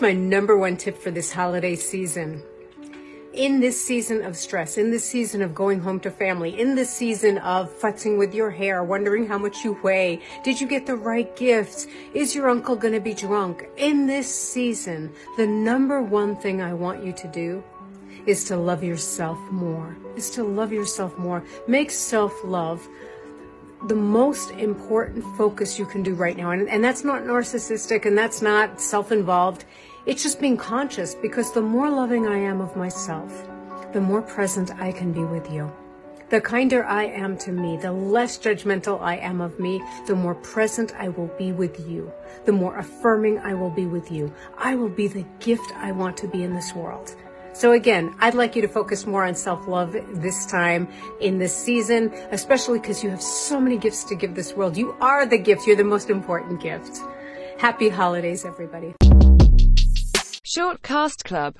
My number one tip for this holiday season. In this season of stress, in this season of going home to family, in this season of futzing with your hair, wondering how much you weigh, did you get the right gifts? Is your uncle going to be drunk? In this season, the number one thing I want you to do is to love yourself more, is to love yourself more. Make self love the most important focus you can do right now. And, and that's not narcissistic and that's not self involved. It's just being conscious because the more loving I am of myself, the more present I can be with you. The kinder I am to me, the less judgmental I am of me, the more present I will be with you. The more affirming I will be with you. I will be the gift I want to be in this world. So again, I'd like you to focus more on self-love this time in this season, especially because you have so many gifts to give this world. You are the gift. You're the most important gift. Happy holidays, everybody. Shortcast Club